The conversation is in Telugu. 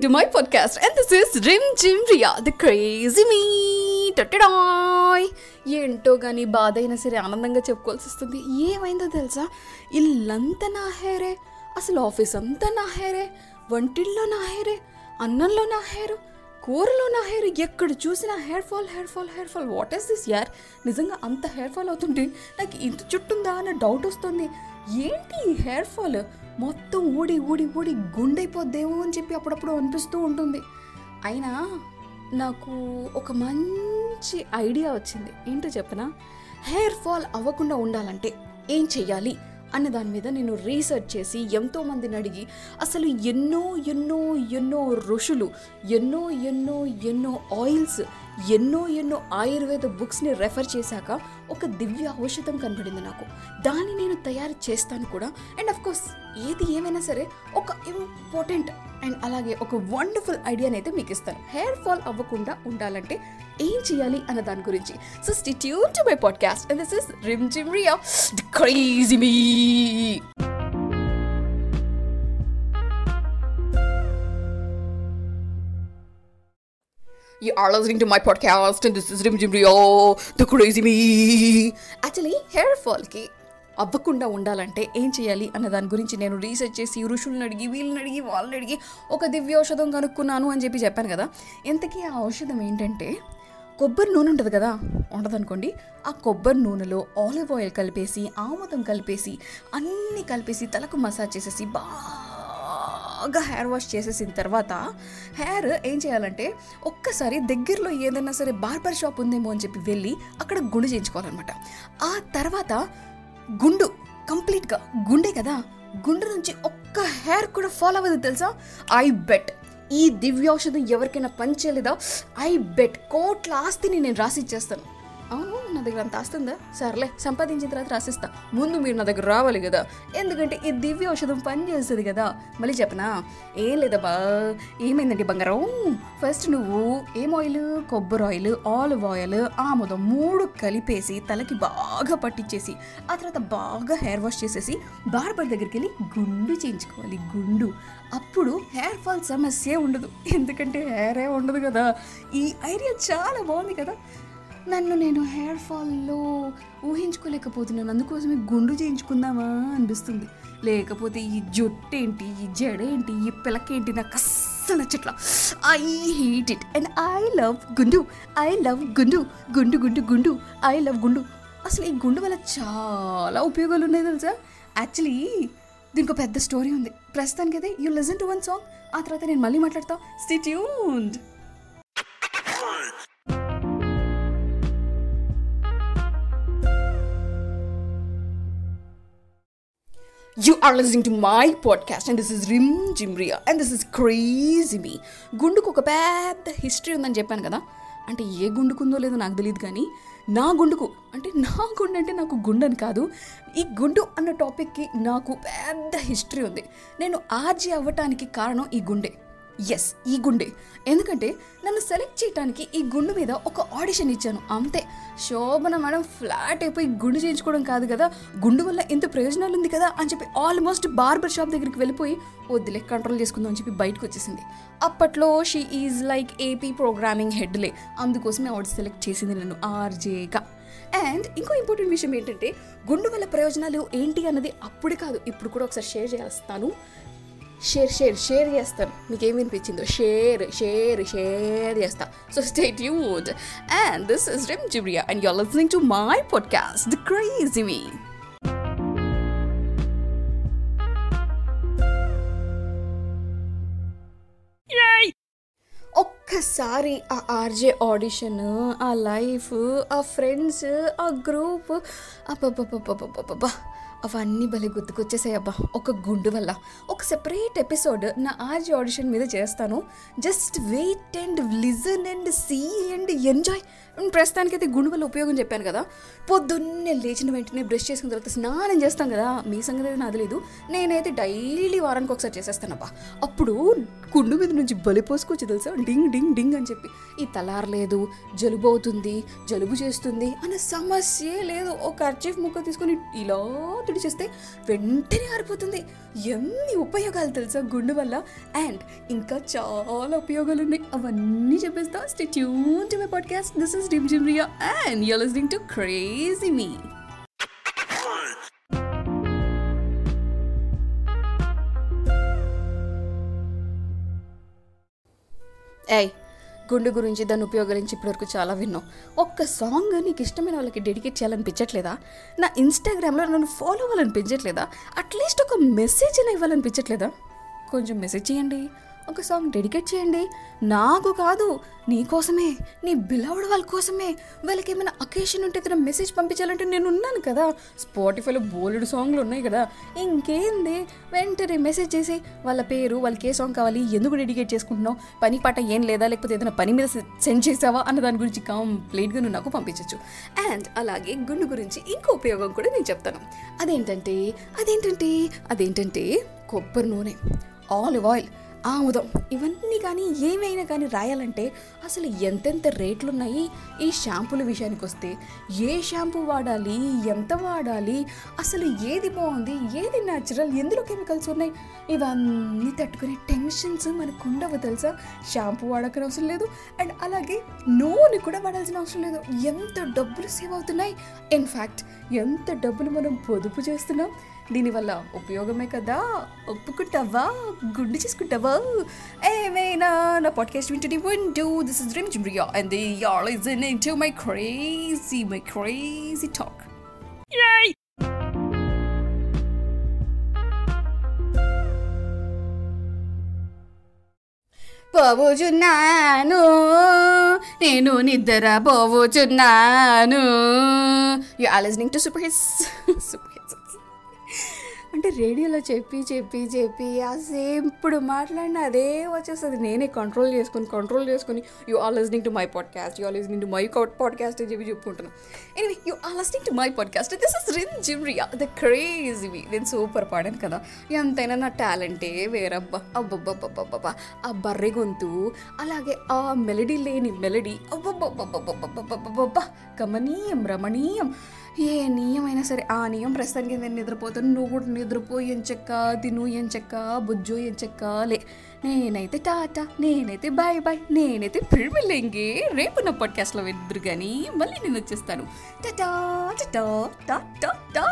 listening to my podcast, and this is Rim Jim Ria, the crazy me. ఏంటో కానీ బాధ అయినా సరే ఆనందంగా చెప్పుకోవాల్సి వస్తుంది. ఏమైందో తెలుసా? ఇల్లంతా నా అసలు ఆఫీస్ అంతా నా వంటిల్లో నా అన్నంలో నా కూరలో నా హెయిర్ ఎక్కడ చూసినా hair fall hair fall hair fall what is this యార్ నిజంగా అంత హెయిర్ ఫాల్ అవుతుంటే నాకు ఇంత చుట్టుందా అన్న డౌట్ వస్తుంది. ఏంటి ఈ హెయిర్ ఫాల్ మొత్తం ఊడి ఊడి ఊడి గుండైపోద్దేమో అని చెప్పి అప్పుడప్పుడు అనిపిస్తూ ఉంటుంది. అయినా నాకు ఒక మంచి ఐడియా వచ్చింది. ఏంటో చెప్పనా? హెయిర్ ఫాల్ అవ్వకుండా ఉండాలంటే ఏం చెయ్యాలి? అన్న దాని మీద నేను రీసెర్చ్ చేసి ఎంతో మందిని అడిగి అసలు ఎన్నో ఎన్నో ఎన్నో ఋషులు ఎన్నో ఎన్నో ఎన్నో ఆయిల్స్ ఎన్నో ఎన్నో ఆయుర్వేద బుక్స్ని రెఫర్ చేశాక ఒక దివ్య ఔషధం కనబడింది నాకు. దాన్ని నేను తయారు చేస్తాను కూడా. అండ్ అఫ్ కోర్స్ ఏది ఏమైనా సరే ఒక ఇంపార్టెంట్ అండ్ అలాగే ఒక వండర్ఫుల్ ఐడియాని అయితే మీకు ఇస్తాను. హెయిర్ ఫాల్ అవ్వకుండా ఉండాలంటే ఏం చేయాలి అన్న దాని గురించి. So stay tuned to my podcast and this is Rimjhim Riya crazy me you are listening to my podcast and this is Rimjhim Riya the crazy me actually hair ఫాల్కి అవ్వకుండా ఉండాలంటే ఏం చేయాలి అన్న దాని గురించి నేను రీసెర్చ్ చేసి ఋషులను అడిగి వీళ్ళని అడిగి వాళ్ళని అడిగి ఒక దివ్య ఔషధం కనుక్కున్నాను అని చెప్పి చెప్పాను కదా. ఇంతకీ ఆ ఔషధం ఏంటంటే కొబ్బరి నూనె ఉంటుంది కదా ఉండదనుకోండి. ఆ కొబ్బరి నూనెలో ఆలివ్ ఆయిల్ కలిపేసి ఆముదం కలిపేసి అన్నీ కలిపేసి తలకు మసాజ్ చేసేసి బాగా బాగా హెయిర్ వాష్ చేసేసిన తర్వాత హెయిర్ ఏం చేయాలంటే ఒక్కసారి దగ్గరలో ఏదైనా సరే బార్బర్ షాప్ ఉందేమో అని చెప్పి వెళ్ళి అక్కడ గుండు చేయించుకోవాలన్నమాట. ఆ తర్వాత గుండు కంప్లీట్గా గుండె కదా గుండు నుంచి ఒక్క హెయిర్ కూడా ఫాలో అవ్వదు తెలుసా? ఐ బెట్ ఈ దివ్యౌషధం ఎవరికైనా పనిచేయలేదా ఐ బెట్ కోట్ల ఆస్తిని నేను రాసిచ్చేస్తాను. అవును. నా దగ్గర అంత ఆస్తుందా సర్లే సంపాదించిన తర్వాత రాసిస్తా. ముందు మీరు నా దగ్గర రావాలి కదా. ఎందుకంటే ఈ దివ్య ఔషధం పని చేస్తుంది కదా. మళ్ళీ చెప్పనా? ఏం లేదబ్బా ఏమైందండి బంగారం? ఫస్ట్ నువ్వు ఏం ఆయిల్ కొబ్బరి ఆయిల్ ఆలివ్ ఆయిల్ ఆముదం మూడు కలిపేసి తలకి బాగా పట్టించేసి ఆ తర్వాత బాగా హెయిర్ వాష్ చేసేసి బార్బర్ దగ్గరికి వెళ్ళి గుండు చేయించుకోవాలి గుండు. అప్పుడు హెయిర్ ఫాల్ సమస్య ఉండదు. ఎందుకంటే హెయిరే ఉండదు కదా. ఈ ఐడియా చాలా బాగుంది కదా. నన్ను నేను హెయిర్ ఫాల్లో ఊహించుకోలేకపోతున్నాను. అందుకోసమే గుండు చేయించుకుందామా అనిపిస్తుంది. లేకపోతే ఈ జుట్టు ఏంటి ఈ జడేంటి ఈ పిలకేంటి నాకు అస్సలు నచ్చట్లా. I hate it and I love గుండు. ఐ లవ్ గుండు. గుండు గుండు గుండు. ఐ లవ్ గుండు. అసలు ఈ గుండు వల్ల చాలా ఉపయోగాలు ఉన్నాయి తెలుసా? యాక్చువల్లీ దీనికి పెద్ద స్టోరీ ఉంది. ప్రస్తుతానికి అయితే you listen to one song ఆ తర్వాత నేను మళ్ళీ మాట్లాడతా. Stay tuned you are listening to my podcast and this is Rimjhim జిమ్రియా and this is crazy me గుండుకు ఒక పెద్ద హిస్టరీ ఉందని చెప్పాను కదా. అంటే ఏ గుండుకుందో లేదో నాకు తెలియదు కానీ నా గుండుకు అంటే నా గుండు అంటే నాకు గుండు అని కాదు. ఈ గుండు అన్న టాపిక్కి నాకు పెద్ద హిస్టరీ ఉంది. నేను ఆర్జీ అవ్వటానికి కారణం ఈ గుండె. ఎస్ ఈ గుండె. ఎందుకంటే నన్ను సెలెక్ట్ చేయడానికి ఈ గుండు మీద ఒక ఆడిషన్ ఇచ్చాను. అంతే. శోభన మేడం ఫ్లాట్ అయిపోయి గుండు చేయించుకోవడం కాదు కదా. గుండు వల్ల ఇంత ప్రయోజనాలు ఉంది కదా అని చెప్పి ఆల్మోస్ట్ బార్బర్ షాప్ దగ్గరికి వెళ్ళిపోయి వద్దులే కంట్రోల్ చేసుకుందాం అని చెప్పి బయటకు వచ్చేసింది. అప్పట్లో she is like AP programming హెడ్లే అందుకోసమే ఆవిడ సెలెక్ట్ చేసింది నన్ను ఆర్జేగా అండ్ ఇంకో ఇంపార్టెంట్ విషయం ఏంటంటే గుండు వల్ల ప్రయోజనాలు ఏంటి అన్నది అప్పుడే కాదు ఇప్పుడు కూడా ఒకసారి షేర్ చేస్తాను. షేర్ షేర్ షేర్ చేస్తాను మీకు ఏమి వినిపించిందో షేర్ షేర్ షేర్ చేస్తా so stay tuned and this is Rimjhim జిబ్రియా and you're listening to my podcast the crazy me ఒక్కసారి ఆ ఆర్జే ఆడిషన్ ఆ లైఫ్ ఆ ఫ్రెండ్స్ ఆ గ్రూప్ అబ్బబ్బబ్బబ్బబ్బబ్బా అవన్నీ భలే గుర్తుకొచ్చేసాయి అబ్బా. ఒక గుండు వల్ల. ఒక సెపరేట్ ఎపిసోడ్ నా ఆర్జీ ఆడిషన్ మీద చేస్తాను. Just wait and listen and see and enjoy ప్రస్తుతానికి అయితే గుండు వల్ల ఉపయోగం చెప్పాను కదా. పొద్దున్నే లేచిన వెంటనే బ్రష్ చేసుకున్న తర్వాత స్నానం చేస్తాం కదా. మీ సంగతి అయితే నాకు తెలియదు నేనైతే డైలీ వారానికి ఒకసారి చేసేస్తానబ్బా. అప్పుడు గుండు మీద నుంచి బలి తెలుసా? డింగ్ డింగ్ డింగ్ అని చెప్పి. ఈ తలారలేదు జలుబు అవుతుంది జలుబు చేస్తుంది అనే సమస్యే లేదు. ఒక అర్చీఫ్ ముక్క తీసుకొని ఇలా తుడిచేస్తే వెంటనే ఆరిపోతుంది. ఎన్ని ఉపయోగాలు తెలుసా గుండు వల్ల? అండ్ ఇంకా చాలా ఉపయోగాలు ఉన్నాయి. అవన్నీ చెప్పేస్తా. Stay tuned to my podcast this is Rimjhim Riya and you listening to crazy me ఏయ్ గుండు గురించి దాని ఉపయోగాల గురించి ఇప్పటివరకు చాలా విన్నాం. ఒక్క సాంగ్ నీకు ఇష్టమైన వాళ్ళకి డెడికేట్ చేయాలనిపించట్లేదా? నా ఇన్స్టాగ్రామ్లో నన్ను ఫాలో అవ్వాలనిపించట్లేదా? అట్లీస్ట్ ఒక మెసేజ్ అయినా ఇవ్వాలనిపించట్లేదా? కొంచెం మెసేజ్ చేయండి. ఒక సాంగ్ డెడికేట్ చేయండి. నాకు కాదు నీ కోసమే నీ బిలవడ్ వాళ్ళ కోసమే. వాళ్ళకి ఏమైనా అకేషన్ ఉంటే ఏదైనా మెసేజ్ పంపించాలంటే నేను ఉన్నాను కదా. స్పాటిఫైలో బోలెడు సాంగ్లు ఉన్నాయి కదా. ఇంకేంది? వెంటనే మెసేజ్ చేసి వాళ్ళ పేరు వాళ్ళకి ఏ సాంగ్ కావాలి ఎందుకు డెడికేట్ చేసుకుంటున్నావు? పని పాట ఏం లేదా? లేకపోతే ఏదైనా పని మీద సెండ్ చేసావా? అన్న దాని గురించి కంప్లీట్గా నువ్వు నాకు పంపించవచ్చు అండ్ అలాగే గుండు గురించి ఇంకో ఉపయోగం కూడా నేను చెప్తాను. అదేంటంటే అదేంటంటే అదేంటంటే కొబ్బరి నూనె ఆలివ్ ఆయిల్ ఆముదం ఇవన్నీ కానీ ఏమైనా కానీ రాయాలంటే అసలు ఎంతెంత రేట్లు ఉన్నాయి ఈ షాంపూల విషయానికి వస్తే ఏ షాంపూ వాడాలి? ఎంత వాడాలి? అసలు ఏది బాగుంది ఏది న్యాచురల్? ఎందులో కెమికల్స్ ఉన్నాయి? ఇవన్నీ తట్టుకునే టెన్షన్స్ మనకు ఉండవు తెలుసా? షాంపూ వాడకని అవసరం లేదు. అండ్ అలాగే నూనె కూడా వాడాల్సిన అవసరం లేదు. ఎంత డబ్బులు సేవ్ అవుతున్నాయి? ఇన్ఫ్యాక్ట్ ఎంత డబ్బులు మనం పొదుపు చేస్తున్నాం? దీనివల్ల ఉపయోగమే కదా? ఒప్పుకుంటావా? గుండు చేసుకుంటావా? ఏమైనా? నా పాడ్కాస్ట్ వింటుంది వింటూ this is dream జిమ్రియా and the all is in to my crazy my crazy talk పోవుచున్నాను నేను నిద్ర పోవుచున్నాను you are listening to super hits super అంటే రేడియోలో చెప్పి చెప్పి చెప్పి అసేం ఇప్పుడు మాట్లాడిన అదే వచ్చేస్తుంది. నేనే కంట్రోల్ చేసుకుని కంట్రోల్ చేసుకొని you are listening to my podcast you are listening to my podcast అని చెప్పి చెప్పుకుంటున్నాను anyway you are listening to my podcast this is Rimjhim జిమ్రియా the crazy నేను సూపర్ పాడాను కదా. ఎంతైనా నా టాలెంటే వేరబ్బా. అబ్బబ్బబ్బబ్బబ్బా ఆ బర్రె గొంతు అలాగే ఆ మెలడీ లేని మెలడీ. అబ్బబ్బబ్బబ్బబ్బబ్బబ్బబ్బా గమనీయం రమణీయం. ఏ నియమైనా సరే ఆ నియం ప్రస్తుతానికి నేను నిద్రపోతాను. నువ్వు కూడా నిద్రపోయి ఎంచక్క తిను ఎంచక్క బుజ్జో ఎంచక్క లే. నేనైతే టాటా నేనైతే బాయ్ బాయ్ నేనైతే ప్రిమిలింగే రేపు నా పాడ్కాస్ట్లో వెళ్తురు కానీ మళ్ళీ నేను వచ్చేస్తాను. టాటా టాటా టాటా టా